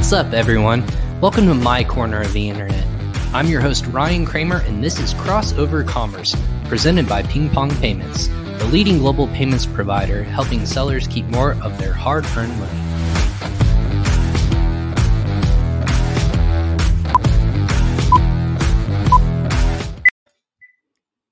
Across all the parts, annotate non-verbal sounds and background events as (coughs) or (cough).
What's up, everyone? Welcome to my corner of the internet. I'm your host, Ryan Kramer, and this is Crossover Commerce, presented by Ping Pong Payments, the leading global payments provider helping sellers keep more of their hard earned money.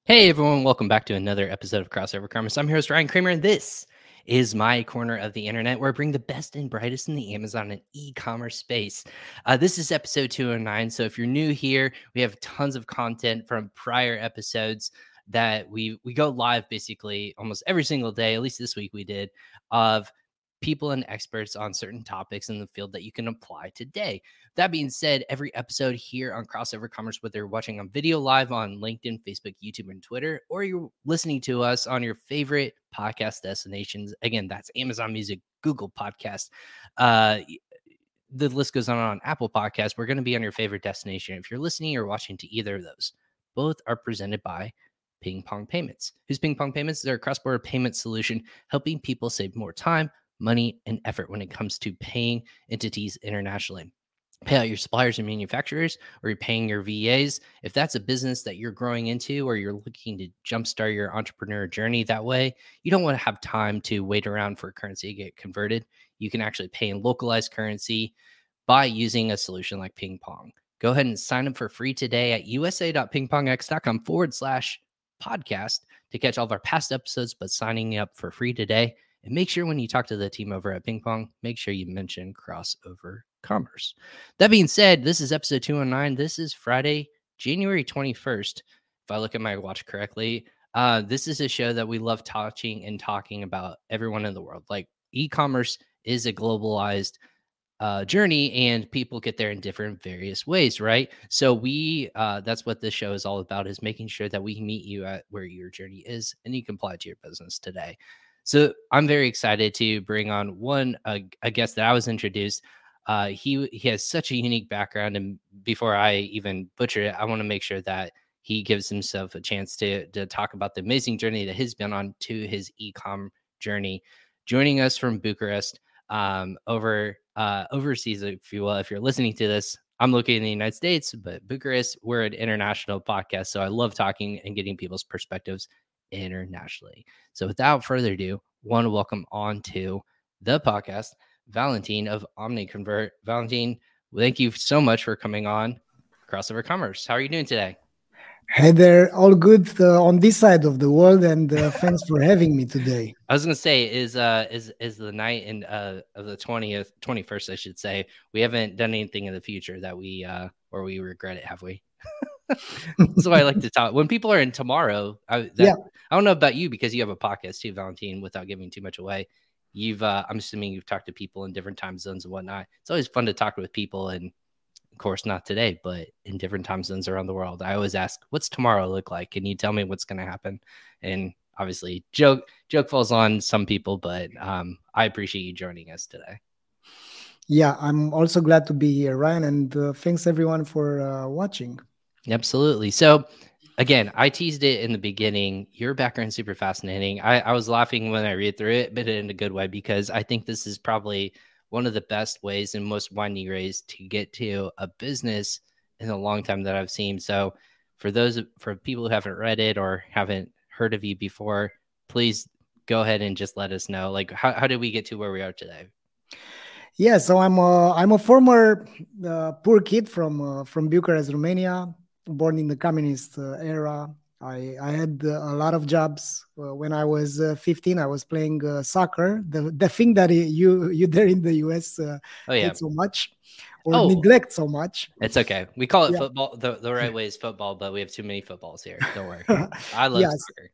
Hey everyone, welcome back to another episode of Crossover Commerce. I'm your host Ryan Kramer, and this is my corner of the internet where I bring the best and brightest in the Amazon and e-commerce space. Uh, this is episode 209. So if you're new here, we have tons of content from prior episodes that we we go live basically almost every single day. At least this week we did of people and experts on certain topics in the field that you can apply today. That being said, every episode here on Crossover Commerce, whether you're watching on video live on LinkedIn, Facebook, YouTube, and Twitter, or you're listening to us on your favorite podcast destinations, again, that's Amazon Music, Google Podcast, uh, the list goes on on Apple Podcast. We're going to be on your favorite destination. If you're listening or watching to either of those, both are presented by Ping Pong Payments. Who's Ping Pong Payments? They're a cross border payment solution helping people save more time, money, and effort when it comes to paying entities internationally. Pay out your suppliers and manufacturers, or you're paying your VAs. If that's a business that you're growing into, or you're looking to jumpstart your entrepreneur journey that way, you don't want to have time to wait around for currency to get converted. You can actually pay in localized currency by using a solution like Ping Pong. Go ahead and sign up for free today at usa.pingpongx.com forward slash podcast to catch all of our past episodes, but signing up for free today and make sure when you talk to the team over at Ping Pong, make sure you mention crossover commerce. That being said, this is episode 209. This is Friday, January 21st. If I look at my watch correctly, uh, this is a show that we love touching and talking about everyone in the world. Like e commerce is a globalized uh, journey and people get there in different various ways right so we uh, that's what this show is all about is making sure that we meet you at where your journey is and you can apply to your business today so I'm very excited to bring on one uh, a guest that I was introduced. Uh, he he has such a unique background, and before I even butcher it, I want to make sure that he gives himself a chance to to talk about the amazing journey that he's been on to his ecom journey. Joining us from Bucharest, um, over uh, overseas, if you will. If you're listening to this, I'm located in the United States, but Bucharest, we're an international podcast, so I love talking and getting people's perspectives internationally. So without further ado, want to welcome on to the podcast Valentine of OmniConvert. Valentine, thank you so much for coming on Crossover Commerce. How are you doing today? Hey there, all good uh, on this side of the world, and uh, thanks for having me today. (laughs) I was gonna say, is uh is is the night in uh of the twentieth, twenty first, I should say. We haven't done anything in the future that we uh or we regret it, have we? (laughs) That's why I like (laughs) to talk. When people are in tomorrow, I, that, yeah. I don't know about you because you have a podcast too, Valentine, Without giving too much away, you've uh, I'm assuming you've talked to people in different time zones and whatnot. It's always fun to talk with people, and of course not today, but in different time zones around the world. I always ask, "What's tomorrow look like? Can you tell me what's going to happen?" And obviously, joke joke falls on some people, but um, I appreciate you joining us today. Yeah, I'm also glad to be here, Ryan, and uh, thanks everyone for uh, watching. Absolutely. So again, I teased it in the beginning. Your background super fascinating. I, I was laughing when I read through it, but in a good way because I think this is probably one of the best ways and most winding ways to get to a business in a long time that I've seen. So for those for people who haven't read it or haven't heard of you before, please go ahead and just let us know. Like how, how did we get to where we are today? Yeah, so I'm a I'm a former uh, poor kid from uh, from Bucharest, Romania born in the communist uh, era. I, I had uh, a lot of jobs. Uh, when I was 15, I was playing soccer. The the thing that you you there in the US oh, yeah. so much or oh, neglect so much. It's okay. We call it yeah. football. The, the right way is football, but we have too many footballs here. Don't worry. (laughs) I love yes. soccer.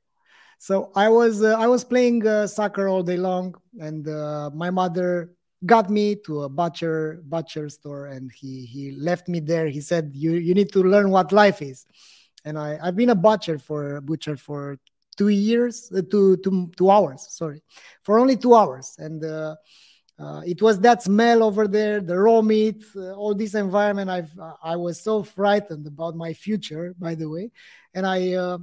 So I was uh, I was playing uh, soccer all day long, and uh, my mother got me to a butcher butcher store and he he left me there. He said you you need to learn what life is. And i i've been a butcher for butcher for two years uh, two, two two hours sorry for only two hours. And uh, uh, it was that smell over there the raw meat uh, all this environment. I i was so frightened about my future by the way. And i uh,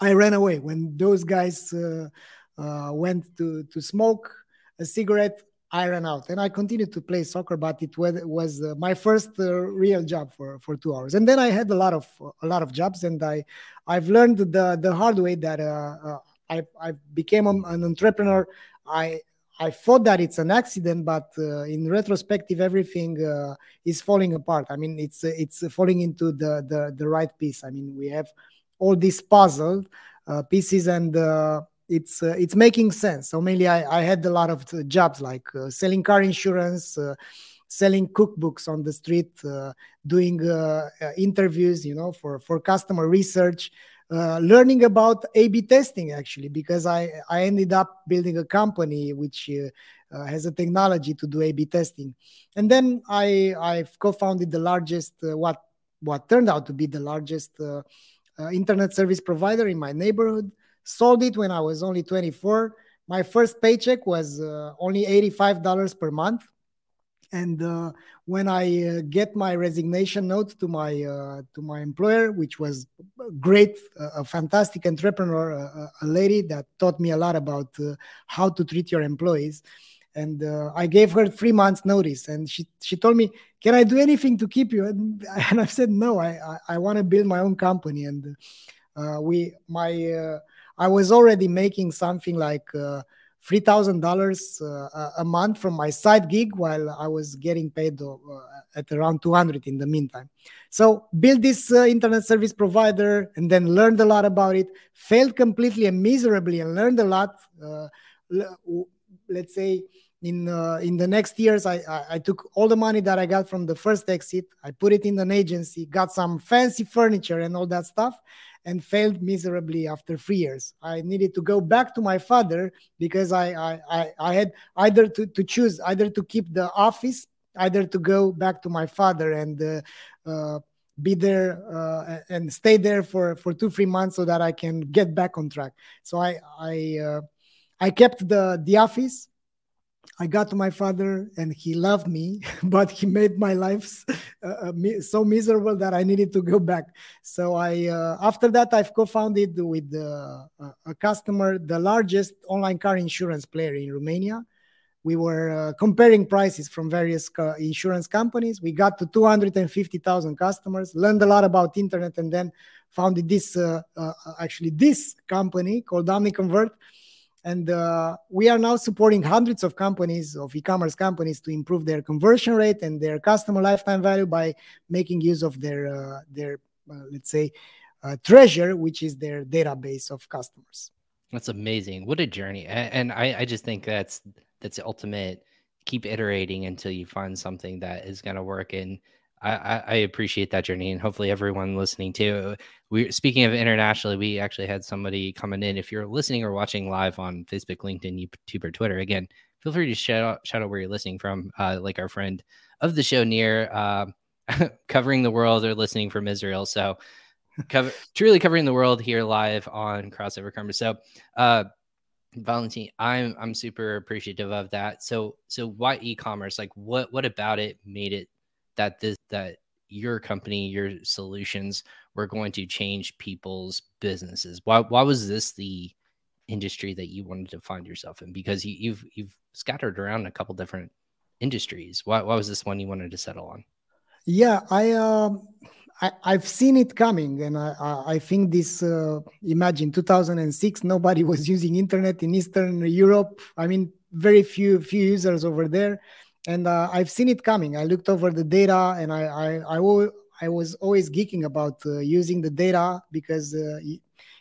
i ran away when those guys uh, went to to smoke a cigarette I ran out, and I continued to play soccer, but it was, was uh, my first uh, real job for, for two hours. And then I had a lot of a lot of jobs, and I I've learned the the hard way that uh, uh I I became an entrepreneur. I I thought that it's an accident, but uh, in retrospective, everything uh, is falling apart. I mean, it's it's falling into the the the right piece. I mean, we have all these puzzle pieces and it's uh, it's making sense. So mainly, I, I had a lot of uh, jobs like uh, selling car insurance, uh, selling cookbooks on the street, uh, doing uh, interviews, you know, for for customer research, learning about A/B testing actually, because I I ended up building a company which has a technology to do A/B testing, and then I I've co-founded the largest what what turned out to be the largest internet service provider in my neighborhood Sold it when I was only 24. My first paycheck was uh, only $85 per month. And uh, when I uh, get my resignation note to my uh, to my employer, which was great, a fantastic entrepreneur, a, lady that taught me a lot about uh, how to treat your employees, and uh, I gave her three months notice, and she she told me, "Can I do anything to keep you?" (laughs) And, and I've said, "No, I I, I want to build my own company." And uh, we my I was already making something like uh, three thousand uh, dollars a month from my side gig, while I was getting paid uh, at around two hundred in the meantime. So build this uh, internet service provider, and then learned a lot about it. Failed completely and miserably, and learned a lot. Uh, let's say in uh, in the next years I, I, I took all the money that i got from the first exit i put it in an agency got some fancy furniture and all that stuff and failed miserably after three years. I needed to go back to my father because I I, I, I had either to, to choose either to keep the office, either to go back to my father and uh, uh, be there uh, and stay there for for two three months so that I can get back on track. So I I uh, I kept the the office I got to my father and he loved me, (laughs) but he made my life uh, uh so miserable that I needed to go back. So I, uh, after that, I've co-founded with uh, a customer, the largest online car insurance player in Romania. We were uh, comparing prices from various insurance companies. We got to 250,000 customers, learned a lot about internet, and then founded this, uh, actually this company called OmniConvert and uh, we are now supporting hundreds of companies, of e commerce companies, to improve their conversion rate and their customer lifetime value by making use of their, uh, their uh, let's say, uh, treasure, which is their database of customers. That's amazing. What a journey. And I, I just think that's that's the ultimate. Keep iterating until you find something that is going to work. And I, I, appreciate that journey, and hopefully everyone listening too. We speaking of internationally, we actually had somebody coming in. If you're listening or watching live on Facebook, LinkedIn, YouTube, or Twitter, again, feel free to shout out, shout out where you're listening from. Uh, like our friend of the show, near uh, (laughs) covering the world, or listening from Israel. So, cover, (laughs) truly covering the world here live on Crossover Karma. So, uh, Valentin, I'm I'm super appreciative of that. So, so why e-commerce? Like, what what about it made it that this that your company, your solutions were going to change people's businesses? Why why was this the industry that you wanted to find yourself in? Because you, you've you've scattered around a couple different industries. Why why was this one you wanted to settle on? Yeah, I um I, have seen it coming, and I, I, think this. Uh, imagine 2006, nobody (laughs) was using internet in Eastern Europe. I mean, very few few users over there and uh, I've seen it coming. I looked over the data, and I I I, was always geeking about uh, using the data because uh,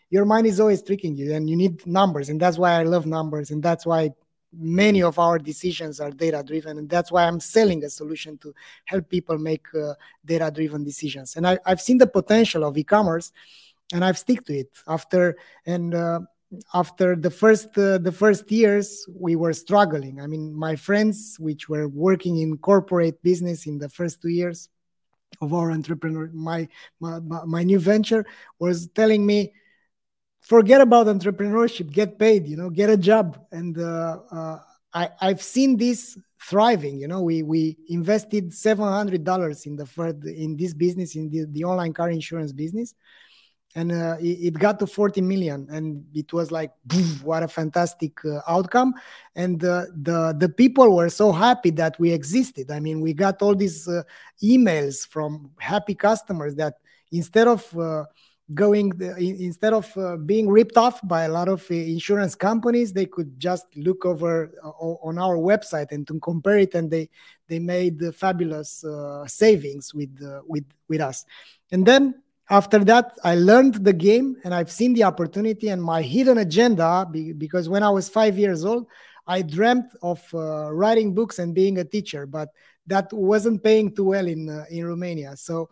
your mind is always tricking you, and you need numbers, and that's why I love numbers, and that's why many of our decisions are data driven, and that's why I'm selling a solution to help people make uh, data driven decisions. And I, I've seen the potential of e-commerce, and I've stick to it after and uh, after the first uh, the first years we were struggling. I mean my friends which were working in corporate business in the first two years of our entrepreneur my my, my new venture was telling me forget about entrepreneurship get paid you know get a job. And uh, uh, I, i've seen this thriving you know we we invested $700 in the first in this business in the, the online car insurance business and uh, it, it, got to 40 million and it was like what a fantastic uh, outcome. And uh, the the people were so happy that we existed. I mean we got all these uh, emails from happy customers that instead of uh, going instead of uh, being ripped off by a lot of insurance companies they could just look over on our website and to compare it and they they made fabulous savings with with with us. And then after that i learned the game and i've seen the opportunity and my hidden agenda because when i was five years old i dreamt of uh, writing books and being a teacher but that wasn't paying too well in uh, in romania. So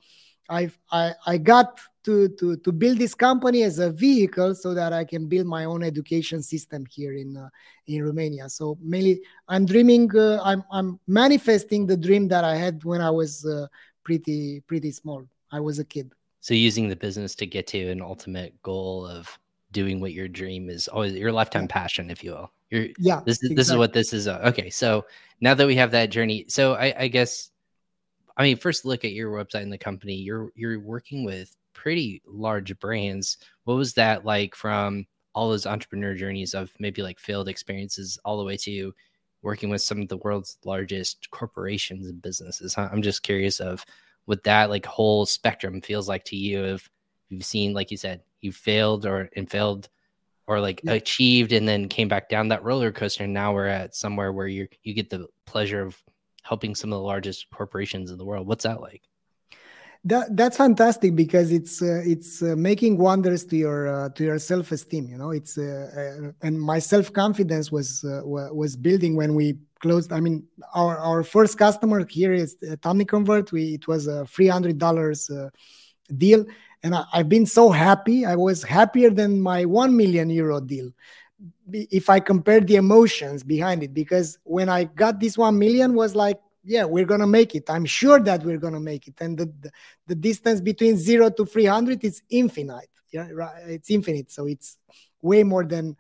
I've, i i got to, to to build this company as a vehicle so that i can build my own education system here in uh, in romania. So mainly i'm dreaming uh, i'm i'm manifesting the dream that i had when i was uh, pretty pretty small. I was a kid so using the business to get to an ultimate goal of doing what your dream is always your lifetime passion, if you will. You're, yeah. This is exactly. this is what this is. Uh, okay, so now that we have that journey, so I, I guess, I mean, first look at your website and the company. You're you're working with pretty large brands. What was that like from all those entrepreneur journeys of maybe like failed experiences all the way to working with some of the world's largest corporations and businesses? I'm just curious of what that like whole spectrum feels like to you if you've seen like you said you failed or and failed or like yeah. achieved and then came back down that roller coaster and now we're at somewhere where you you get the pleasure of helping some of the largest corporations in the world what's that like that that's fantastic because it's uh, it's uh, making wonders to your uh, to your self esteem you know? It's uh, uh, and my self confidence was uh, was building when we closed i mean our our first customer here is Convert. we it was a $300 deal. And I, i've been so happy. I was happier than my 1 million euro deal if i compare the emotions behind it because when i got this 1 million was like yeah we're gonna make it. I'm sure that we're gonna make it. And the, the, the distance between 0 to 300 is infinite. Yeah it's infinite. So it's way more than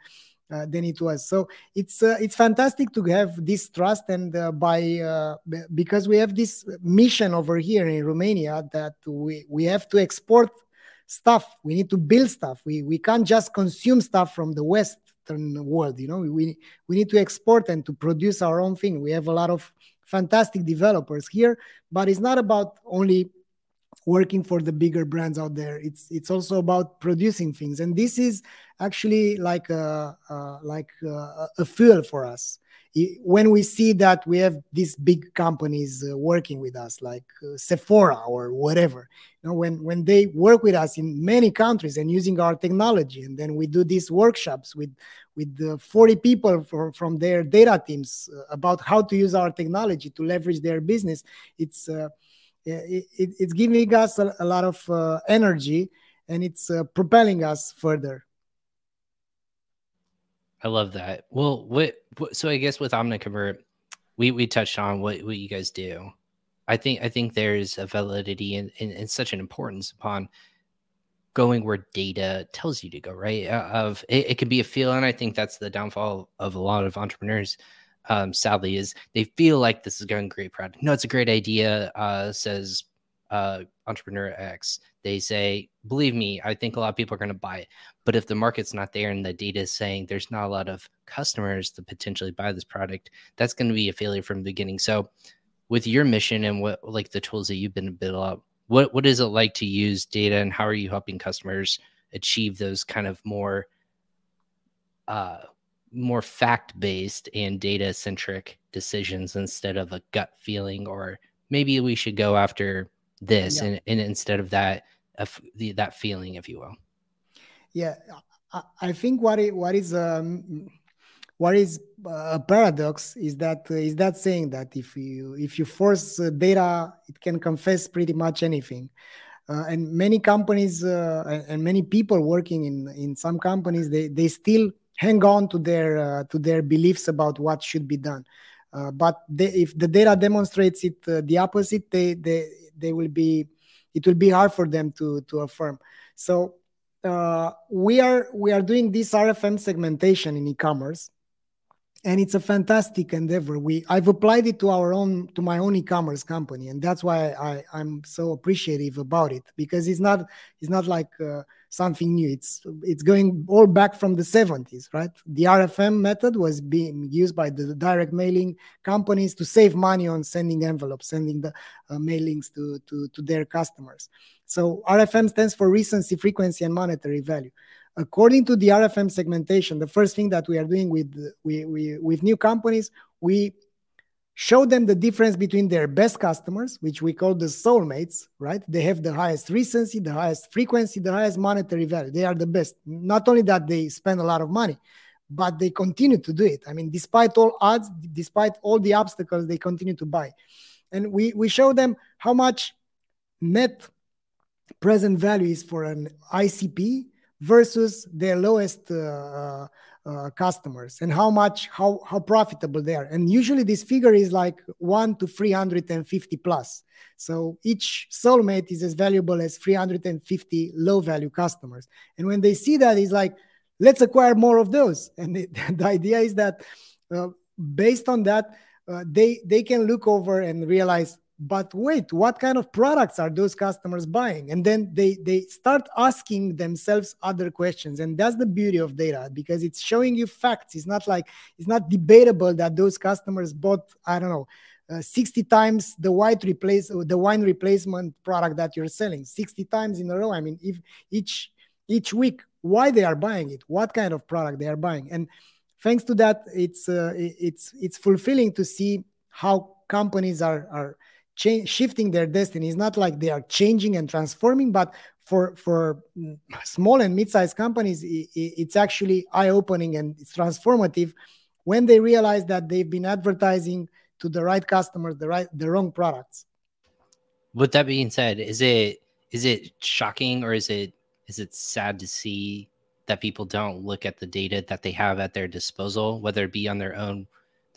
uh, than it was. So it's uh, it's fantastic to have this trust and uh, by uh, because we have this mission over here in romania that we we have to export stuff. We need to build stuff. We we can't just consume stuff from the western world you know? We we need to export and to produce our own thing. We have a lot of fantastic developers here but it's not about only working for the bigger brands out there. It's it's also about producing things. And this is actually like a, like a, a fuel for us when we see that we have these big companies uh, working with us like uh, sephora or whatever you know when when they work with us in many countries and using our technology and then we do these workshops with with the 40 people for, from their data teams uh, about how to use our technology to leverage their business it's uh, it, it, it's giving us a, a lot of uh, energy and it's propelling us further I love that. Well, what, what so I guess with OmniConvert, we we touched on what what you guys do. I think I think there's a validity and, and, such an importance upon going where data tells you to go, right? Uh, of it, it can be a feel, and I think that's the downfall of a lot of entrepreneurs. Um, sadly, is they feel like this is going great product. No, it's a great idea. Uh, says uh, entrepreneur X, they say, believe me, I think a lot of people are going to buy it. But if the market's not there and the data is saying there's not a lot of customers to potentially buy this product, that's going to be a failure from the beginning. So, with your mission and what like the tools that you've been built up, what what is it like to use data and how are you helping customers achieve those kind of more uh more fact based and data centric decisions instead of a gut feeling or maybe we should go after this yeah. and, and instead of that of the, that feeling if you will. Yeah i, I think what it, what is um what is a paradox is that uh, is that saying that if you if you force uh, data it can confess pretty much anything. Uh, and many companies uh, and, many people working in in some companies they they still hang on to their uh, to their beliefs about what should be done. Uh, but they, if the data demonstrates it the opposite they they they will be it will be hard for them to to affirm. So uh, we are we are doing this rfm segmentation in e-commerce and it's a fantastic endeavor. We i've applied it to our own to my own e-commerce company and that's why i i'm so appreciative about it because it's not it's not like uh, something new. It's it's going all back from the 70s, right? The RFM method was being used by the direct mailing companies to save money on sending envelopes, sending the uh, mailings to, to to their customers. So RFM stands for recency, frequency, and monetary value. According to the RFM segmentation, the first thing that we are doing with we, we with new companies, we show them the difference between their best customers, which we call the soulmates, right? They have the highest recency, the highest frequency, the highest monetary value. They are the best. Not only that they spend a lot of money, but they continue to do it. I mean, despite all odds, despite all the obstacles, they continue to buy. And we, we show them how much net present value is for an ICP versus their lowest uh, uh, customers and how much how how profitable they are. And usually this figure is like 1 to 350 plus. So each soulmate is as valuable as 350 low value customers. And when they see that it's like let's acquire more of those. (laughs) And the, idea is that uh, based on that uh, they they can look over and realize but wait what kind of products are those customers buying? And then they they start asking themselves other questions. And that's the beauty of data because it's showing you facts. It's not like it's not debatable that those customers bought i don't know uh, 60 times the white replace the wine replacement product that you're selling 60 times in a row. I mean if each each week why they are buying it what kind of product they are buying. And thanks to that it's uh, it's it's fulfilling to see how companies are are shifting their destiny. It's not like they are changing and transforming, but for for mm, small and mid-sized companies, it's actually eye-opening and it's transformative when they realize that they've been advertising to the right customers, the right the wrong products. With that being said, is it is it shocking or is it is it sad to see that people don't look at the data that they have at their disposal, whether it be on their own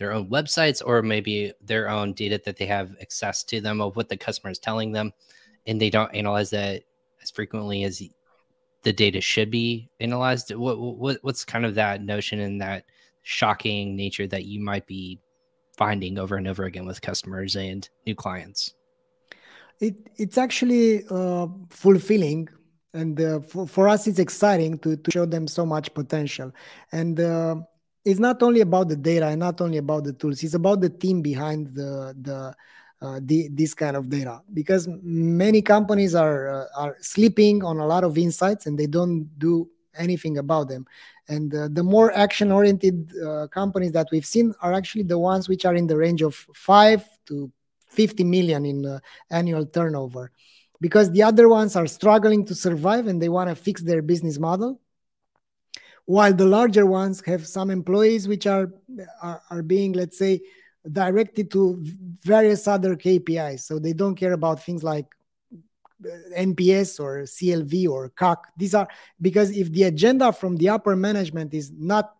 their own websites or maybe their own data that they have access to them of what the customer is telling them. And they don't analyze that as frequently as the data should be analyzed. What, what what's kind of that notion and that shocking nature that you might be finding over and over again with customers and new clients? It it's actually uh, fulfilling and uh, for, for us it's exciting to, to show them so much potential. And uh, it's not only about the data and not only about the tools it's about the team behind the the uh, the, this kind of data. Because many companies are uh, are sleeping on a lot of insights and they don't do anything about them. And uh, the more action oriented uh, companies that we've seen are actually the ones which are in the range of 5 to 50 million in uh, annual turnover. Because the other ones are struggling to survive and they want to fix their business model while the larger ones have some employees which are, are, are being, let's say, directed to various other KPIs. So they don't care about things like uh, NPS or CLV or CAC. These are because if the agenda from the upper management is not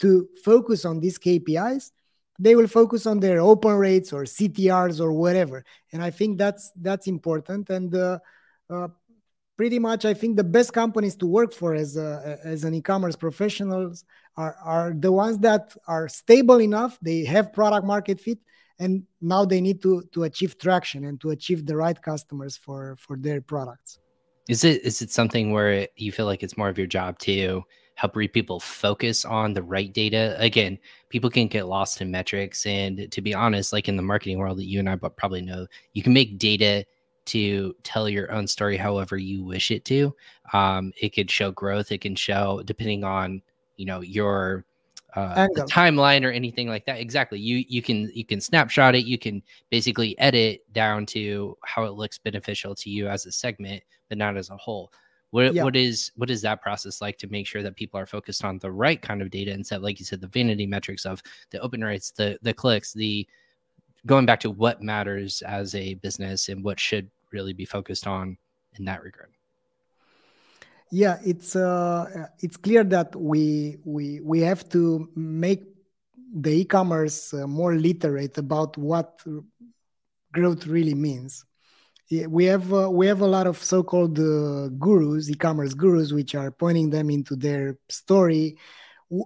to focus on these KPIs, they will focus on their open rates or CTRs or whatever. And I think that's that's important. And uh, uh, pretty much i think the best companies to work for as a, as an e-commerce professionals are, are the ones that are stable enough they have product market fit and now they need to to achieve traction and to achieve the right customers for for their products. Is it is it something where you feel like it's more of your job to help people focus on the right data? Again people can get lost in metrics and to be honest like in the marketing world that you and i probably know you can make data to tell your own story however you wish it to. Um, it could show growth. It can show depending on you know your uh, timeline or anything like that. Exactly. You you can you can snapshot it. You can basically edit down to how it looks beneficial to you as a segment, but not as a whole. What yeah. what is what is that process like to make sure that people are focused on the right kind of data instead, like you said, the vanity metrics of the open rates, the the clicks, the going back to what matters as a business and what should really be focused on in that regard? Yeah it's uh it's clear that we we we have to make the e-commerce uh, more literate about what growth really means. We have uh, we have a lot of so-called uh, gurus e-commerce gurus which are pointing them into their story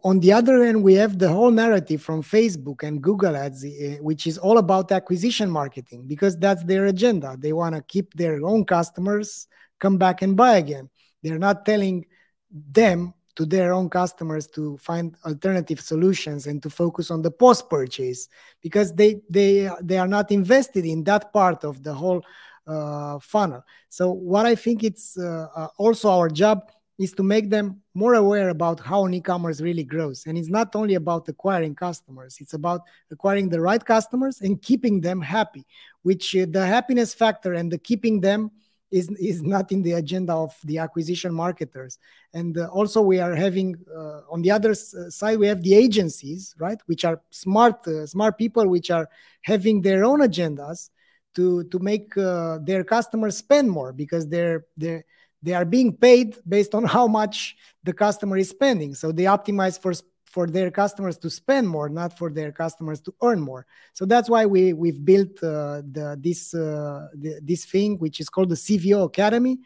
on the other end, we have the whole narrative from Facebook and Google Ads, eh, which is all about acquisition marketing because that's their agenda. They want to keep their own customers, come back and buy again. they're not telling them to their own customers to find alternative solutions and to focus on the post purchase because they they they are not invested in that part of the whole uh, funnel so what i think it's uh, uh, also our job is to make them more aware about how an e-commerce really grows and it's not only about acquiring customers it's about acquiring the right customers and keeping them happy which uh, the happiness factor and the keeping them is, is not in the agenda of the acquisition marketers. And uh, also, we are having uh, on the other uh, side, we have the agencies, right, which are smart, uh, smart people, which are having their own agendas to to make uh, their customers spend more because they're they they are being paid based on how much the customer is spending. So they optimize for for their customers to spend more, not for their customers to earn more. So that's why we we've built uh, the this uh, the, this thing which is called the CVO Academy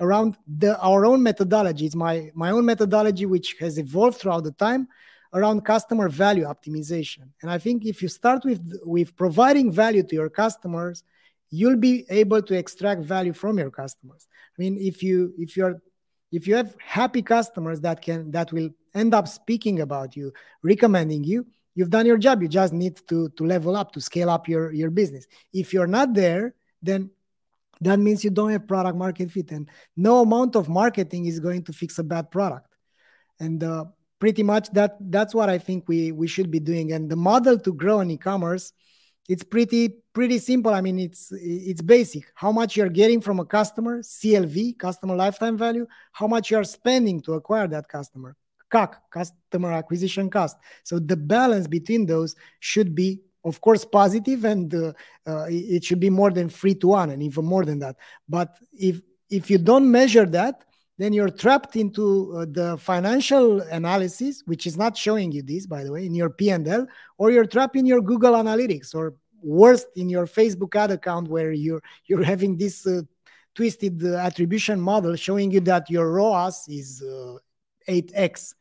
around the our own methodology. It's my my own methodology which has evolved throughout the time around customer value optimization. And I think if you start with with providing value to your customers, you'll be able to extract value from your customers. I mean, if you if you're if you have happy customers that can that will end up speaking about you recommending you you've done your job. You just need to to level up to scale up your your business. If you're not there then that means you don't have product market fit and no amount of marketing is going to fix a bad product. And uh, pretty much that that's what i think we we should be doing. And the model to grow in e-commerce it's pretty pretty simple i mean it's it's basic how much you're getting from a customer clv customer lifetime value how much you're spending to acquire that customer CAC, customer acquisition cost. So the balance between those should be, of course, positive, and uh, uh, it should be more than three to one, and even more than that. But if if you don't measure that, then you're trapped into uh, the financial analysis, which is not showing you this, by the way, in your P&L, or you're trapped in your Google Analytics, or worst, in your Facebook ad account, where you're you're having this uh, twisted uh, attribution model showing you that your ROAS is 8x uh,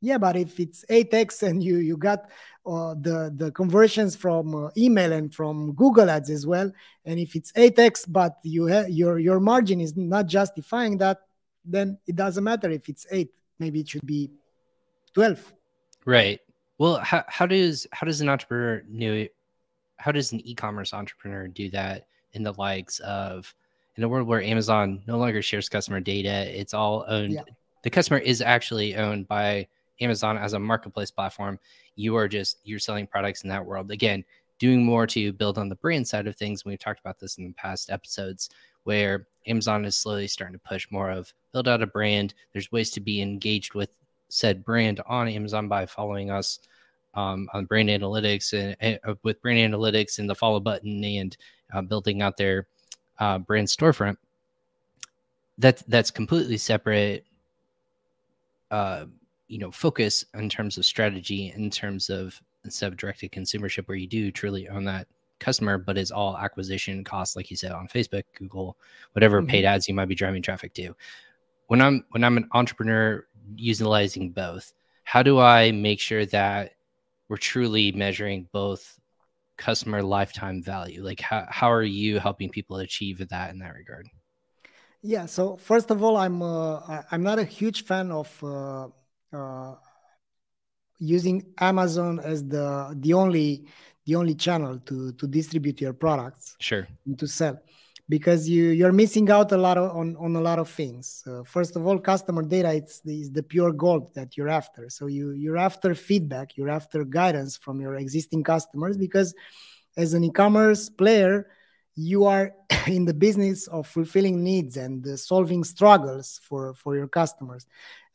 yeah but if it's 8x and you you got uh, the the conversions from uh, email and from google ads as well and if it's 8x but you have your your margin is not justifying that then it doesn't matter if it's 8 maybe it should be 12 right well how, how does how does an entrepreneur know how does an e-commerce entrepreneur do that in the likes of in a world where amazon no longer shares customer data it's all owned yeah. the customer is actually owned by Amazon as a marketplace platform, you are just you're selling products in that world. Again, doing more to build on the brand side of things. We've talked about this in the past episodes where Amazon is slowly starting to push more of build out a brand. There's ways to be engaged with said brand on Amazon by following us um, on brand analytics and, uh, with brand analytics and the follow button and uh, building out their uh, brand storefront. That that's completely separate uh, you know focus in terms of strategy in terms of instead of direct to consumership where you do truly own that customer but it's all acquisition costs like you said on facebook google whatever mm-hmm. paid ads you might be driving traffic to. When i'm when i'm an entrepreneur utilizing both how do i make sure that we're truly measuring both customer lifetime value? Like how, how are you helping people achieve that in that regard? Yeah so first of all i'm uh, i'm not a huge fan of uh, uh, using Amazon as the the only the only channel to to distribute your products. Sure. to sell, because you you're missing out a lot of, on on a lot of things. Uh, first of all, customer data it's the, is the pure gold that you're after. So you you're after feedback, you're after guidance from your existing customers because as an e-commerce player you are (coughs) in the business of fulfilling needs and uh, solving struggles for for your customers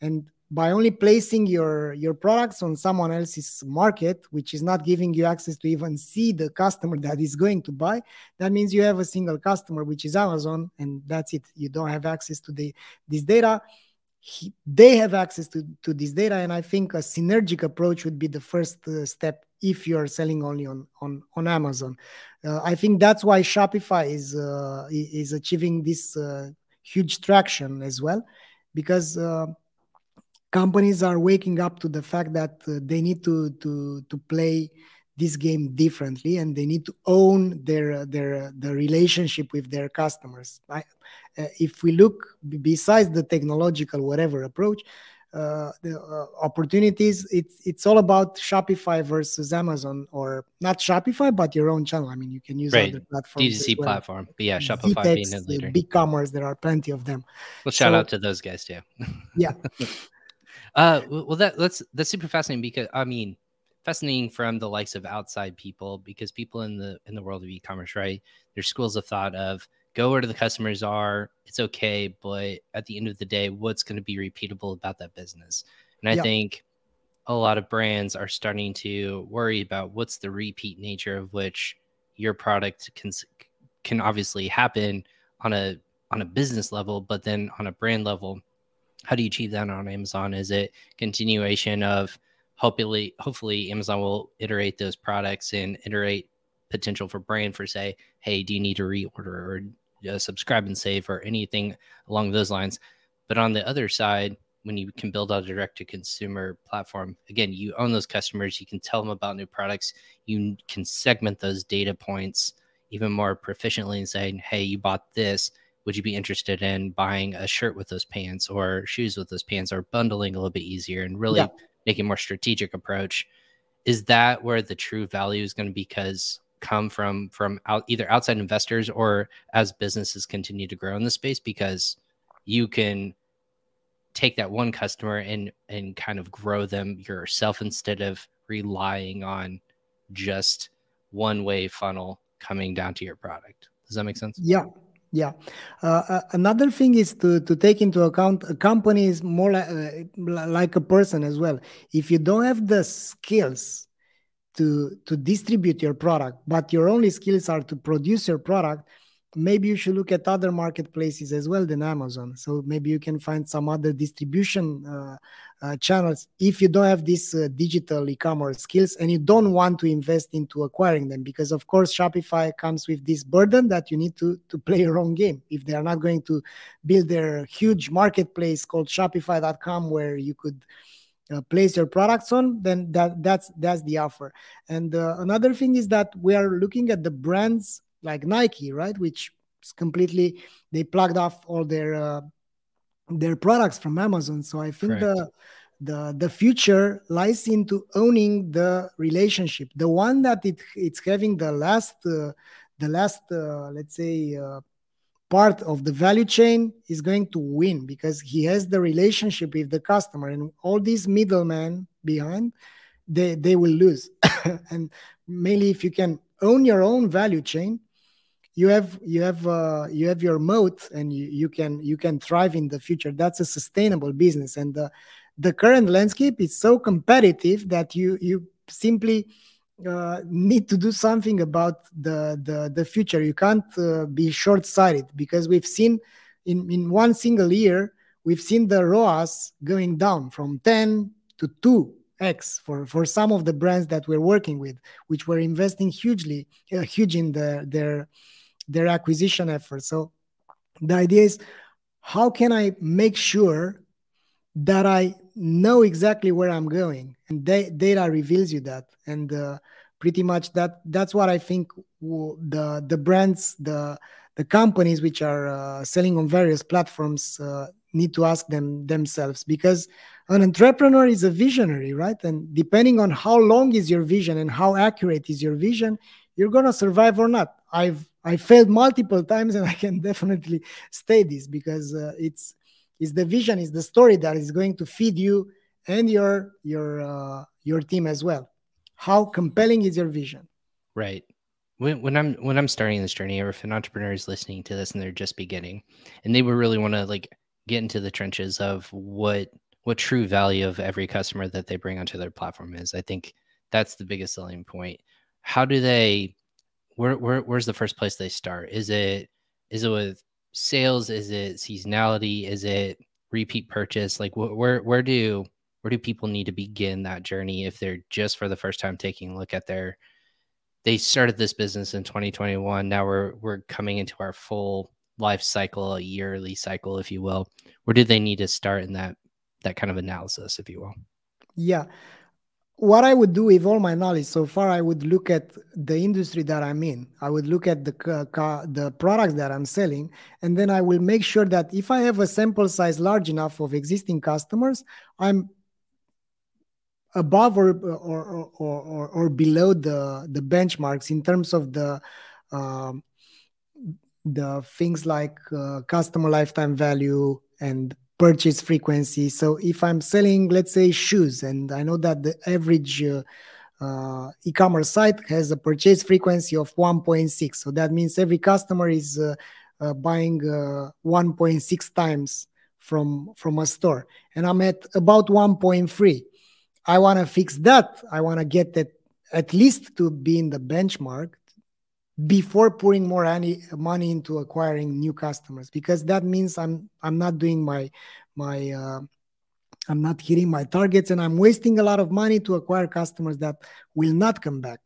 and by only placing your your products on someone else's market which is not giving you access to even see the customer (laughs) that is going to buy that means you have a single customer which is amazon and that's it. You don't have access to the this data. He, they have access to, to this data and i think a synergic approach would be the first uh, step if you're selling only on on, on amazon. Uh, i think that's why shopify is uh, is achieving this uh, huge traction as well because uh, companies are waking up to the fact that uh, they need to to to play this game differently and they need to own their their the relationship with their customers. I, uh, if we look besides the technological whatever approach, uh, the uh, opportunities it's it's all about shopify versus amazon or not shopify but your own channel. I mean you can use right. other platforms d2c well. platform. But yeah shopify Ztex, being a leader. Big commerce there are plenty of them. Well shout so, out to those guys too yeah (laughs) uh well that that's that's super fascinating because i mean fascinating from the likes of outside people because people in the in the world of e-commerce right there's schools of thought of go where the customers are. It's okay, but at the end of the day, what's going to be repeatable about that business? And I yeah. think a lot of brands are starting to worry about what's the repeat nature of which your product can can obviously happen on a on a business level, but then on a brand level, how do you achieve that on Amazon? Is it continuation of hopefully hopefully Amazon will iterate those products and iterate potential for brand for say, hey, do you need to reorder or uh, subscribe and save or anything along those lines. But on the other side, when you can build out a direct to consumer platform, again, you own those customers, you can tell them about new products, you can segment those data points even more proficiently and saying, hey, you bought this. Would you be interested in buying a shirt with those pants or shoes with those pants or bundling a little bit easier and really yeah. making more strategic approach? Is that where the true value is going to be? Because come from from out, either outside investors or as businesses continue to grow in the space because you can take that one customer and and kind of grow them yourself instead of relying on just one way funnel coming down to your product does that make sense yeah yeah. Uh, uh another thing is to to take into account a company is more like, uh, like a person as well. If you don't have the skills to to distribute your product but your only skills are to produce your product maybe you should look at other marketplaces as well than amazon. So maybe you can find some other distribution uh, uh, channels if you don't have these uh, digital e-commerce skills and you don't want to invest into acquiring them because of course shopify comes with this burden that you need to to play your own game. If they are not going to build their huge marketplace called shopify.com where you could uh, place your products on then that that's that's the offer. And uh, another thing is that we are looking at the brands like nike right? Which is completely they plugged off all their uh, their products from amazon. So i think Correct. the the the future lies into owning the relationship. The one that it it's having the last uh, the last uh, let's say uh, part of the value chain is going to win because he has the relationship with the customer and all these middlemen behind they they will lose. (coughs) And mainly if you can own your own value chain you have you have uh, you have your moat and you, you can you can thrive in the future that's a sustainable business and the the current landscape is so competitive that you you simply uh, need to do something about the the, the future. You can't uh, be short sighted because we've seen in in one single year we've seen the ROAS going down from 10 to 2x for for some of the brands that we're working with, which were investing hugely uh, huge in the, their their acquisition efforts. So the idea is how can I make sure that I know exactly where I'm going, and da- data reveals you that. And uh, pretty much that that's what I think the the brands, the the companies which are uh, selling on various platforms uh, need to ask them themselves because an entrepreneur is a visionary, right? And depending on how long is your vision and how accurate is your vision, you're gonna survive or not. I've I failed multiple times, and I can (laughs) definitely stay this because uh, it's is the vision is the story that is going to feed you and your your uh, your team as well. How compelling is your vision? Right. When, when i'm when i'm starting this journey or if an entrepreneur is listening to this and they're just beginning and they would really want to like get into the trenches of what what true value of every customer that they bring onto their platform is i think that's the biggest selling point. How do they where, where where's the first place they start is it is it with sales? Is it seasonality? Is it repeat purchase? Like wh- where where do where do people need to begin that journey if they're just for the first time taking a look at their they started this business in 2021 now we're we're coming into our full life cycle a yearly cycle if you will where do they need to start in that that kind of analysis if you will yeah what I would do with all my knowledge so far, I would look at the industry that I'm in. I would look at the the products that I'm selling, and then I will make sure that if I have a sample size large enough of existing customers, I'm above or or or, or, or below the the benchmarks in terms of the um, the things like uh, customer lifetime value and purchase frequency. So if I'm selling, let's say, shoes, and I know that the average uh, uh, e-commerce site has a purchase frequency of 1.6, so that means every customer is uh, uh buying uh, 1.6 times from from a store, and I'm at about 1.3. I want to fix that. I want to get that at least to be in the benchmark before pouring more money into acquiring new customers because that means i'm i'm not doing my my uh, i'm not hitting my targets and i'm wasting a lot of money to acquire customers that will not come back.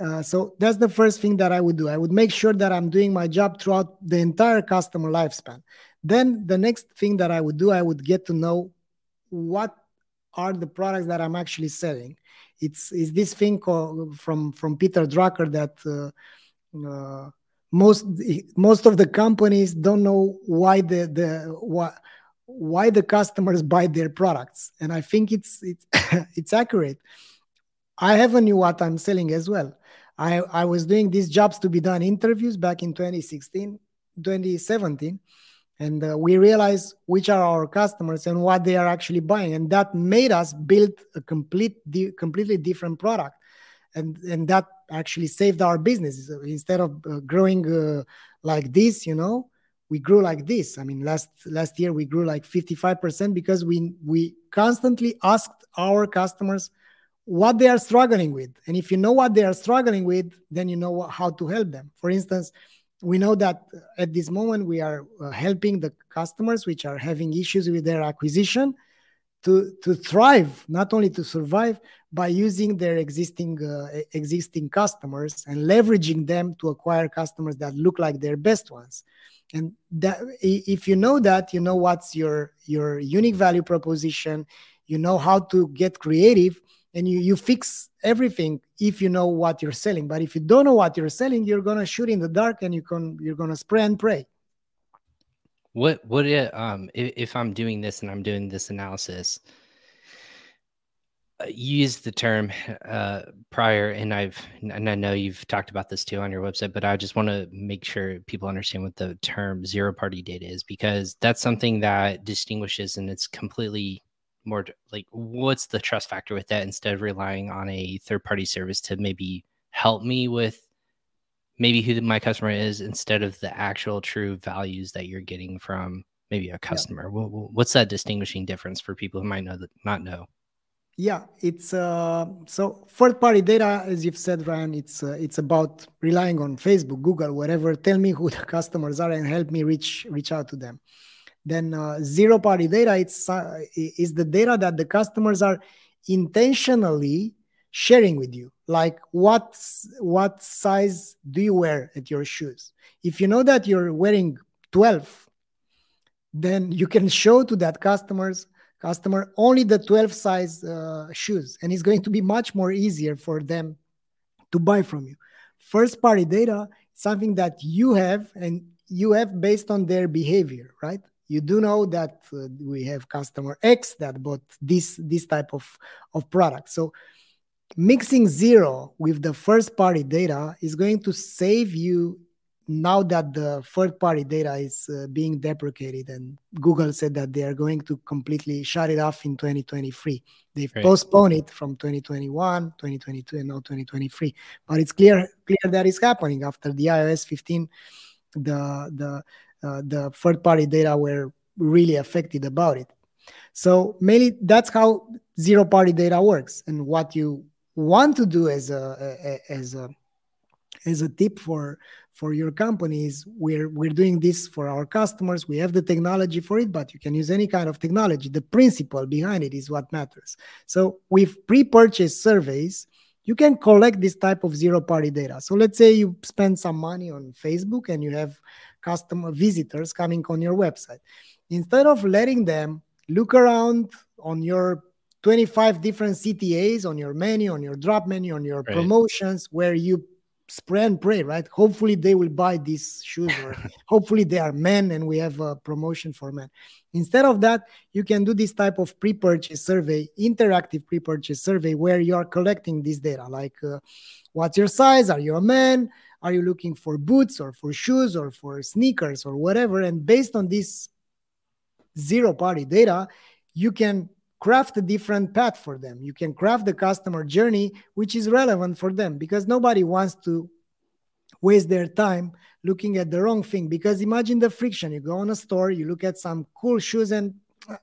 Uh, so that's the first thing that i would do. I would make sure that i'm doing my job throughout the entire customer lifespan. Then the next thing that i would do i would get to know what are the products that i'm actually selling it's is this thing called, from from Peter Drucker that uh, uh, most most of the companies don't know why the the why, why the customers (laughs) buy their products, and I think it's it's (coughs) it's accurate. I have a knew what I'm selling as well. I I was doing these jobs to be done interviews back in 2016, 2017 and uh, we realize which are our customers and what they are actually buying. And that made us build a complete di- completely different product. And and that actually saved our business instead of uh, growing uh, like this you know we grew like this. I mean last last year we grew like 55% because we we constantly asked our customers what they are struggling with. And if you know what they are struggling with then you know how to help them. For instance we know that at this moment we are uh, helping the customers which are having issues with their acquisition to to thrive not only to survive by using their existing uh, existing customers and leveraging them to acquire customers that look like their best ones. And that if you know that you know what's your your unique value proposition you know how to get creative and you you fix everything if you know what you're selling. But if you don't know what you're selling you're gonna shoot in the dark and you can you're gonna spray and pray. What what um if, if i'm doing this and i'm doing this analysis uh, you used the term uh, prior, and I've and I know you've talked about this too on your website, but I just want to make sure people understand what the term zero party data is because that's something that distinguishes, and it's completely more like what's the trust factor with that instead of relying on a third party service to maybe help me with maybe who my customer is instead of the actual true values that you're getting from maybe a customer? Yeah. what's that distinguishing difference for people who might know that not know? Yeah it's uh, so third party data as you've said ryan it's uh, it's about relying on facebook google whatever. Tell me who the (laughs) customers are and help me reach reach out to them then uh, zero party data it's uh, is the data that the customers are intentionally sharing with you. Like what what size do you wear at your shoes? If you know that you're wearing 12 then you can show to that customers customer only the 12 size uh, shoes and it's going to be much more easier for them to buy from you. First party data something that you have and you have based on their behavior right you do know that uh, we have customer X that bought this this type of of product. So mixing zero with the first party data is going to save you now that the third party data is uh, being deprecated and google said that they are going to completely shut it off in 2023 they've postponed it from 2021 2022 and now 2023 but it's clear clear that is happening after the ios 15 the the uh, the third party data were really affected about it. So mainly that's how zero party data works. And what you want to do as a, as a as a tip for for your companies we're we're doing this for our customers we have the technology for it but you can use any kind of technology the principle behind it is what matters so with pre-purchase surveys you can collect this type of zero party data so let's say you spend some money on facebook and you have customer visitors coming on your website. Instead of letting them look around on your 25 different CTAs on your menu, on your drop menu, on your right. promotions, where you spray and pray, right? Hopefully they will buy these shoes, or (laughs) hopefully they are men and we have a promotion for men. Instead of that, you can do this type of pre-purchase survey, interactive pre-purchase survey, where you are collecting this data, like uh, what's your size? Are you a man? Are you looking for boots or for shoes or for sneakers or whatever? And based on this zero party data, you can craft a different path for them. You can craft the customer journey which is relevant for them because nobody wants to waste their time looking at the wrong thing. Because imagine the friction. You go on a store, you look at some cool shoes, and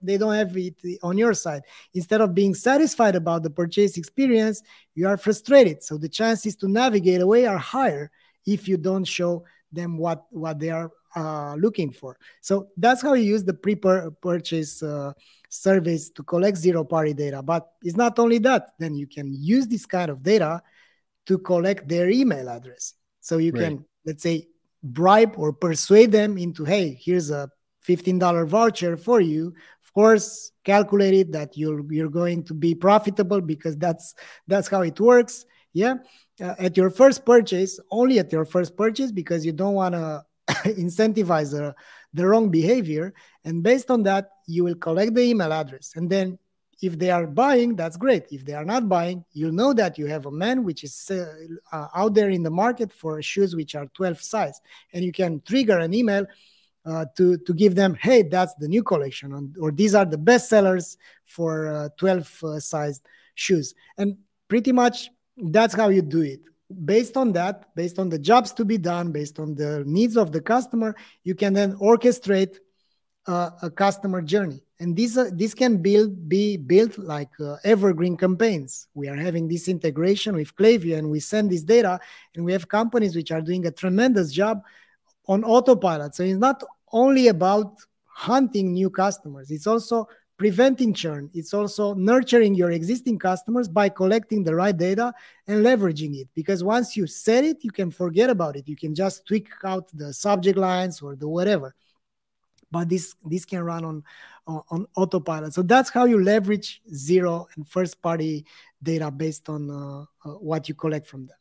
they don't have it on your side. Instead of being satisfied about the purchase experience, you are frustrated. So the chances to navigate away are higher if you don't show them what what they are uh, looking for. So that's how you use the pre-purchase uh, surveys to collect zero-party data. But it's not only that. Then you can use this kind of data to collect their email address. So you right. can, let's say, bribe or persuade them into, hey, here's a $15 voucher for you. Of course, calculate it that you're you're going to be profitable because that's that's how it works. Yeah uh, at your first purchase, only at your first purchase, because you don't want to (laughs) incentivize the, the wrong behavior. And based on that, you will collect the email address. And then if they are buying, that's great. If they are not buying, you'll know that you have a man which is uh, uh, out there in the market for shoes which are 12 size. And you can trigger an email uh, to, to give them, hey, that's the new collection, or these are the best sellers for uh, 12 uh, sized shoes. And pretty much that's how you do it. Based on that based on the jobs to be done based on the needs of the customer you can then orchestrate uh, a customer journey. And this uh, this can build be built like uh, evergreen campaigns. We are having this integration with Klaviyo and we send this data and we have companies which are doing a tremendous job on autopilot. So it's not only about hunting new customers. It's also preventing churn. It's also nurturing your existing customers by collecting the right data and leveraging it. Because once you set it, you can forget about it. You can just tweak out the subject lines or the whatever. But this this can run on on, on autopilot. So that's how you leverage zero and first party data based on uh, uh, what you collect from them.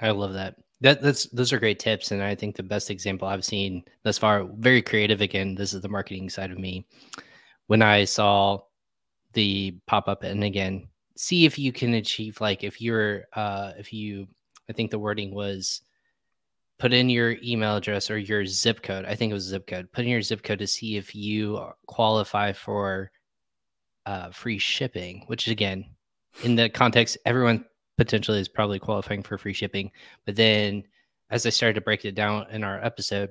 I love that. That, that's those are great tips, and I think the best example I've seen thus far, very creative. Again, this is the marketing side of me when I saw the pop up and again see if you can achieve like if you're uh if you I think the wording was put in your email address or your zip code. I think it was zip code. Put in your zip code to see if you qualify for uh, free shipping, which again, in the context, everyone potentially is probably qualifying for free shipping. But then as I started to break it down in our episode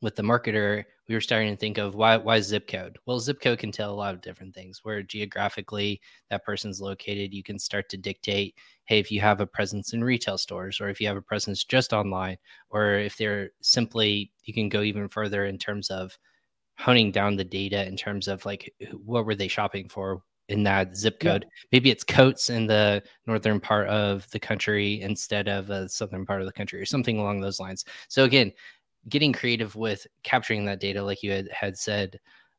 with the marketer, we were starting to think of why why zip code. Well, zip code can tell a lot of different things. Where geographically that person's located, you can start to dictate, hey, if you have a presence in retail stores, or if you have a presence just online, or if they're simply, you can go even further in terms of honing down the data in terms of like what were they shopping for in that zip code. Yeah. Maybe it's coats in the northern part of the country instead of the southern part of the country, or something along those lines. So again, getting creative with capturing that data, like you had, had said,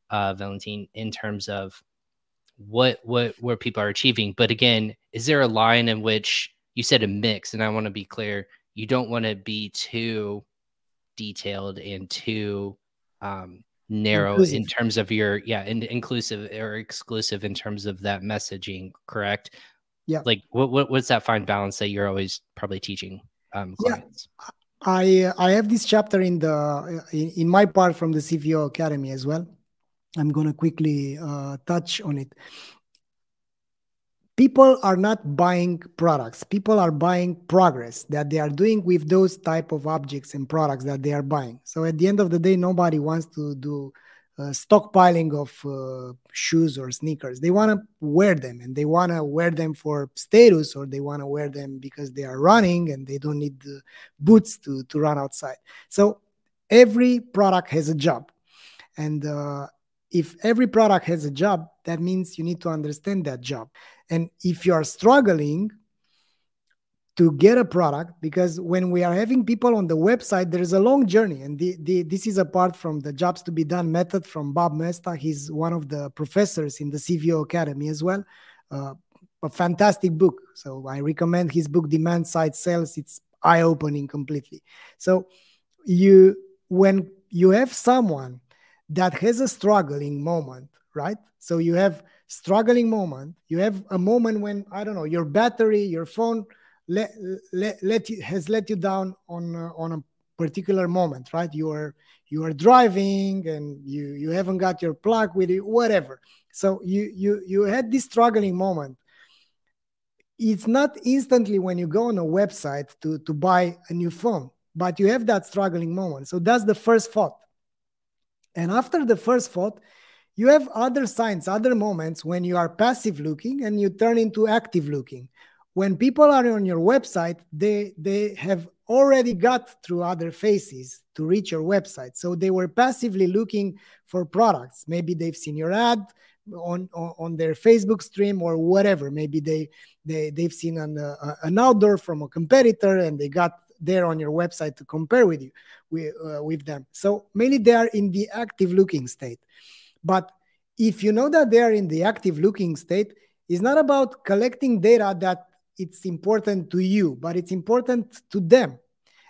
uh, Valentine, in terms of what what where people are achieving. But again, is there a line in which you said a mix? And I want to be clear, you don't want to be too detailed and too um, narrow inclusive. in terms of your yeah, and inclusive or exclusive in terms of that messaging. Correct? Yeah. Like what, what what's that fine balance that you're always probably teaching um, clients? Yeah. I I have this chapter in the in, in my part from the CVO Academy as well. I'm to quickly uh, touch on it. People are not buying products. People are buying progress that they are doing with those type of objects and products that they are buying. So at the end of the day, nobody wants to do stockpiling of uh, shoes or sneakers. They want to wear them and they want to wear them for status or they want to wear them because they are running and they don't need the boots to, to run outside. So every product has a job. And uh, if every product has a job, that means you need to understand that job. And if you are struggling to get a product because when we are having people on the website there is a long journey and the, the, this is apart from the jobs to be done method from bob Moesta he's one of the professors in the cvo academy as well uh, a fantastic book. So I recommend his book, Demand Side Sales. It's eye opening completely. So you when you have someone that has a struggling moment, right? So you have struggling moment. You have a moment when I don't know your battery, your phone let let, let you, has let you down on uh, on a particular moment, right? You are you are driving and you you haven't got your plug with you, whatever. So you you you had this struggling moment. It's not instantly when you go on a website to to buy a new phone, but you have that struggling moment. So that's the first thought. And after the first thought, you have other signs, other moments when you are passive looking and you turn into active looking. When people are on your website, they they have already got through other phases to reach your website. So they were passively looking for products. Maybe they've seen your ad on, on, their Facebook stream or whatever. Maybe they, they, they've seen an, uh, an outdoor from a competitor and they got there on your website to compare with you with, uh, with them. So mainly they are in the active looking state. But if you know that they are in the active looking state, it's not about collecting data that it's important to you, but it's important to them.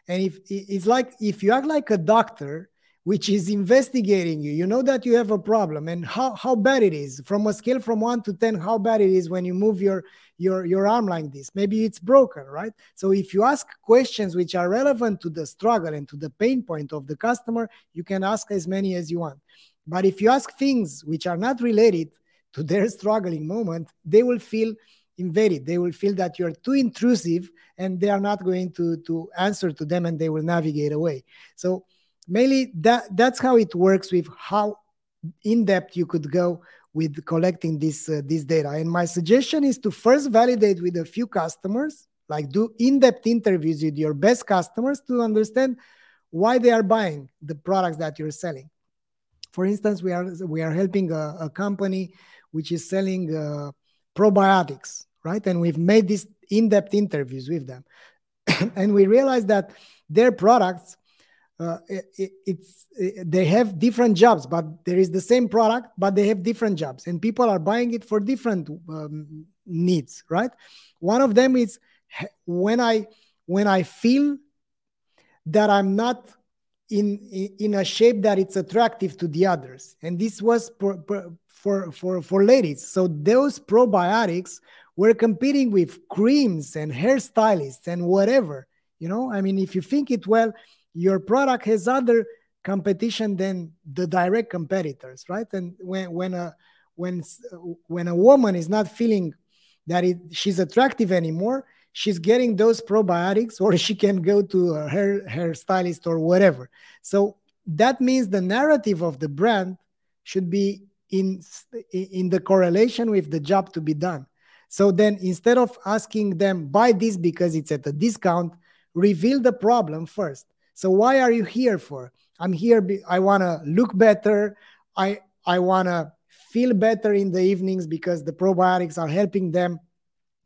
And if it's like if you act like a doctor, which is investigating you, you know that you have a problem and how, how bad it is from a scale from one to 10, how bad it is when you move your, your, your arm like this. Maybe it's broken, right? So if you ask questions which are relevant to the struggle and to the pain point of the customer, you can ask as many as you want. But if you ask things which are not related to their (laughs) struggling moment, they will feel invaded. They will feel that you're too intrusive and they are not going to, to answer to them and they will navigate away. So mainly that that's how it works with how in depth you could go with collecting this uh, this data. And my suggestion is to first validate with a few customers, like do in-depth interviews with your best customers to understand why they are buying the products that you're selling. For instance, we are we are helping a, a company which is selling uh, probiotics right? And we've made these in-depth interviews with them, (coughs) and we realized that their products, uh, it, it's it, they have different jobs, but there is the same product, but they have different jobs, and people are buying it for different um, needs, right? One of them is when I when I feel that I'm not in in a shape that it's attractive to the others and this was for for for, for ladies so those probiotics we're competing with creams and hairstylists and whatever you know? I mean if you think it well your product has other competition than the direct competitors right? And when when a when when a woman is not feeling that it, she's attractive anymore she's getting those probiotics or she can go to hair hairstylist or whatever. So that means the narrative of the brand should be in in the correlation with the job to be done so then instead of asking them, buy this because it's at a discount, reveal the problem first. So why are you here for? I'm here, be, I want to look better. I, I want to feel better in the evenings because the probiotics are helping them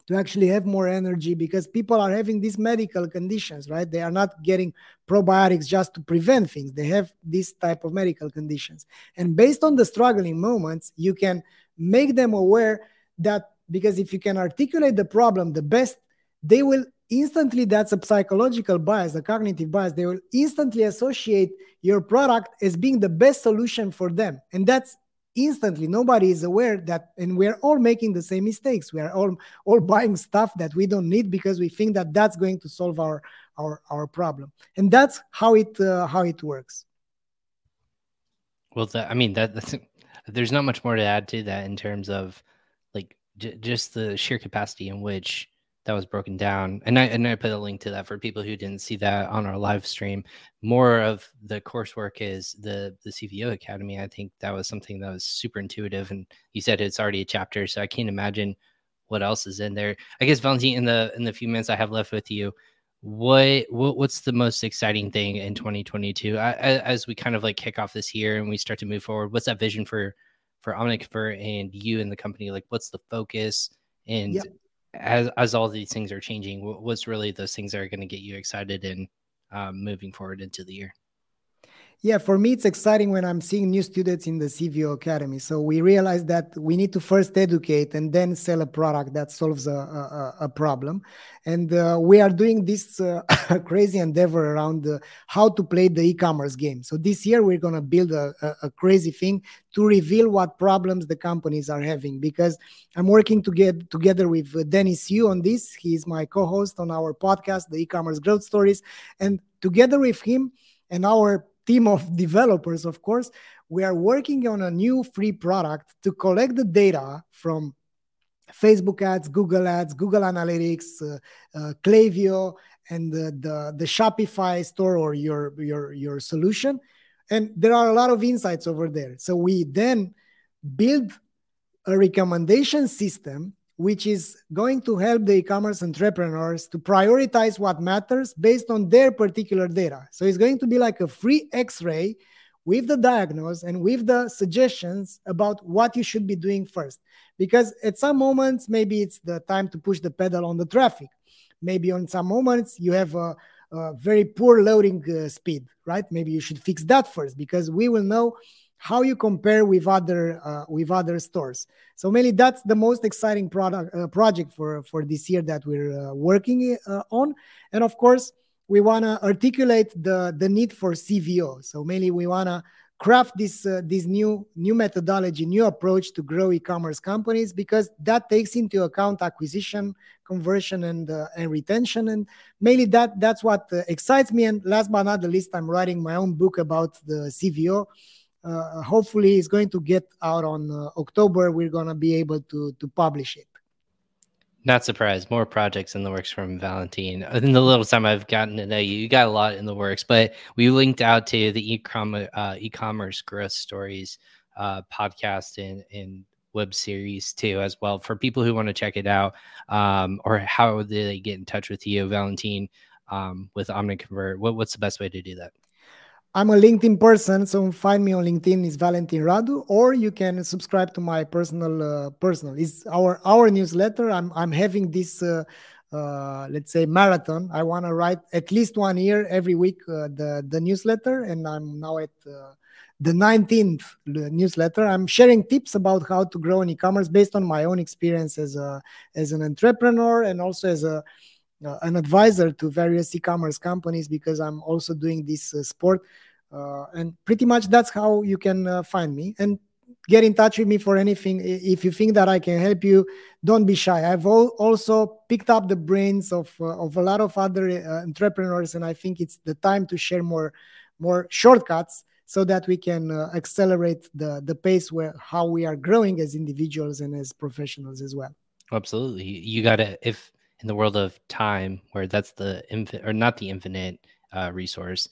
to actually have more energy because people are having these medical conditions, right? They are not getting probiotics just to prevent things. They have this type of medical conditions. And based on the struggling moments, you can make them aware that because if you can articulate the problem the best they will instantly that's a psychological bias a cognitive bias they will instantly associate your product as being the best solution for them. And that's instantly nobody is aware that and we're all making the same mistakes. We are all all buying stuff that we don't need because we think that that's going to solve our our our problem. And that's how it uh, how it works. Well that, i mean that (laughs) there's not much more to add to that in terms of j- just the sheer capacity in which that was broken down. And i and i put a link to that for people who didn't see that on our live stream. More of the coursework is the the cvo academy. I think that was something that was super intuitive. And you said it's already a chapter so i can't imagine what else is in there. I guess valentin in the in the few minutes i have left with you what, what what's the most exciting thing in 2022 I, as we kind of like kick off this year and we start to move forward what's that vision for for Omniconvert and you and the company? Like, what's the focus? And yep. as as all these things are changing, what's really those things that are going to get you excited and um, moving forward into the year? Yeah, for me, it's exciting when I'm seeing new students in the CVO Academy. So we realize that we need to first educate and then sell a product that solves a, a, a problem. And uh, we are doing this uh, (laughs) crazy endeavor around uh, how to play the e commerce game. So this year, we're going to build a, a, crazy thing to reveal what problems the companies are having. Because I'm working to get together with uh, Dennis Yu on this. He's my co host on our podcast, The E commerce Growth Stories. And together with him and our team of developers, of course, we are working on a new free product to collect the data from Facebook ads, Google ads, Google Analytics, uh, uh, Klaviyo, and the, the, the Shopify store or your, your, your solution. And there are a lot of insights over there. So we then build a recommendation system which is going to help the e-commerce entrepreneurs to prioritize what matters based on their particular data. So it's going to be like a free x-ray with the diagnose and with the suggestions about what you should be doing first. Because at some moments, maybe it's the time to push the pedal on the traffic. Maybe on some moments, you have a, a very poor loading uh, speed, right? Maybe you should fix that first because we will know how you compare with other uh, with other stores. So mainly that's the most exciting product uh, project for for this year that we're uh, working uh, on, and of course we want to articulate the the need for CVO. So mainly we want to craft this uh, this new new methodology, new approach to grow e-commerce companies because that takes into account acquisition, conversion, and uh, and retention, and mainly that that's what excites me. And last but not the least, I'm writing my own book about the CVO uh, hopefully it's going to get out on uh, October. We're going to be able to to publish it. Not surprised. More projects in the works from Valentine. In the little time I've gotten to know you, you got a lot in the works. But we linked out to the e-commerce uh, e-commerce growth stories uh, podcast and and web series too as well for people who want to check it out. Um, or how do they get in touch with you, Valentine, um, with OmniConvert? What, what's the best way to do that? I'm a LinkedIn person, so find me on LinkedIn is Valentin Radu, or you can subscribe to my personal uh, personal. Is our our newsletter. I'm I'm having this uh, uh, let's say marathon. I want to write at least one year every week uh, the the newsletter, and I'm now at uh, the 19th newsletter. I'm sharing tips about how to grow in e-commerce based on my own experience as a as an entrepreneur and also as a uh, an advisor to various e-commerce companies because I'm also doing this uh, sport. Uh, and pretty much that's how you can uh, find me and get in touch with me for anything. If you think that I can help you, don't be shy. I've also picked up the brains of uh, of a lot of other uh, entrepreneurs, and I think it's the time to share more more shortcuts so that we can accelerate the the pace where how we are growing as individuals and as professionals as well. Absolutely, you got to if in the world of time where that's the infinite or not the infinite uh, resource.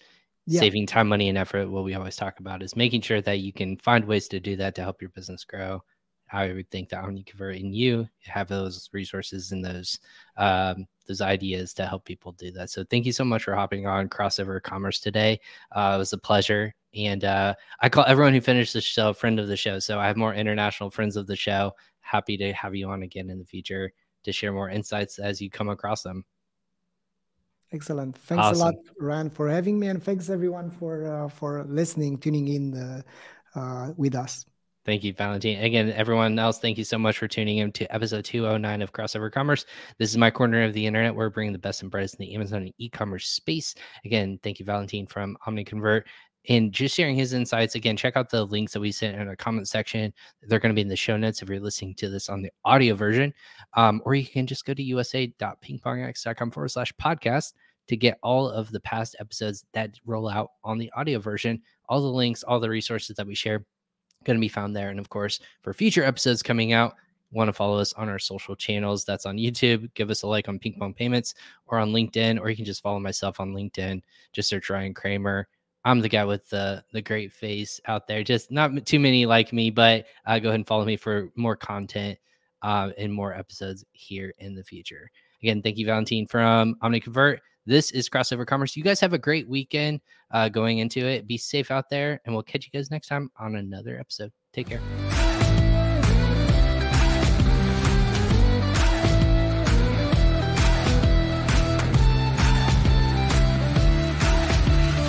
Yeah. saving time money and effort what we always talk about is making sure that you can find ways to do that to help your business grow. I would think that OmniConvert and you have those resources and those um, those ideas to help people do that. So thank you so much for hopping on crossover commerce today. Uh, it was a pleasure. And uh, i call everyone who finished the show friend of the show. So i have more international friends of the show. Happy to have you on again in the future to share more insights as you come across them. Excellent. Thanks awesome. a lot, Ryan, for having me, and thanks everyone for uh, for listening, tuning in uh, uh, with us. Thank you, Valentine. Again, everyone else, thank you so much for tuning in to episode 209 of Crossover Commerce. This is my corner of the internet. Where we're bringing the best and brightest in the Amazon and e-commerce space. Again, thank you, Valentine from OmniConvert and just sharing his insights. Again, check out the links that we sent in our comment section. They're going to be in the show notes if you're listening to this on the audio version. Um, or you can just go to usa.pingpongx.com forward slash podcast to get all of the past episodes that roll out on the audio version. All the links, all the resources that we share going to be found there. And of course, for future episodes coming out, want to follow us on our social channels. That's on YouTube. Give us a like on Ping Pong Payments or on LinkedIn, or you can just follow myself on LinkedIn. Just search Ryan Kramer. I'm the guy with the the great face out there. Just not too many like me, but uh, go ahead and follow me for more content uh, and more episodes here in the future. Again, thank you, Valentine from OmniConvert. This is Crossover Commerce. You guys have a great weekend uh, going into it. Be safe out there, and we'll catch you guys next time on another episode. Take care.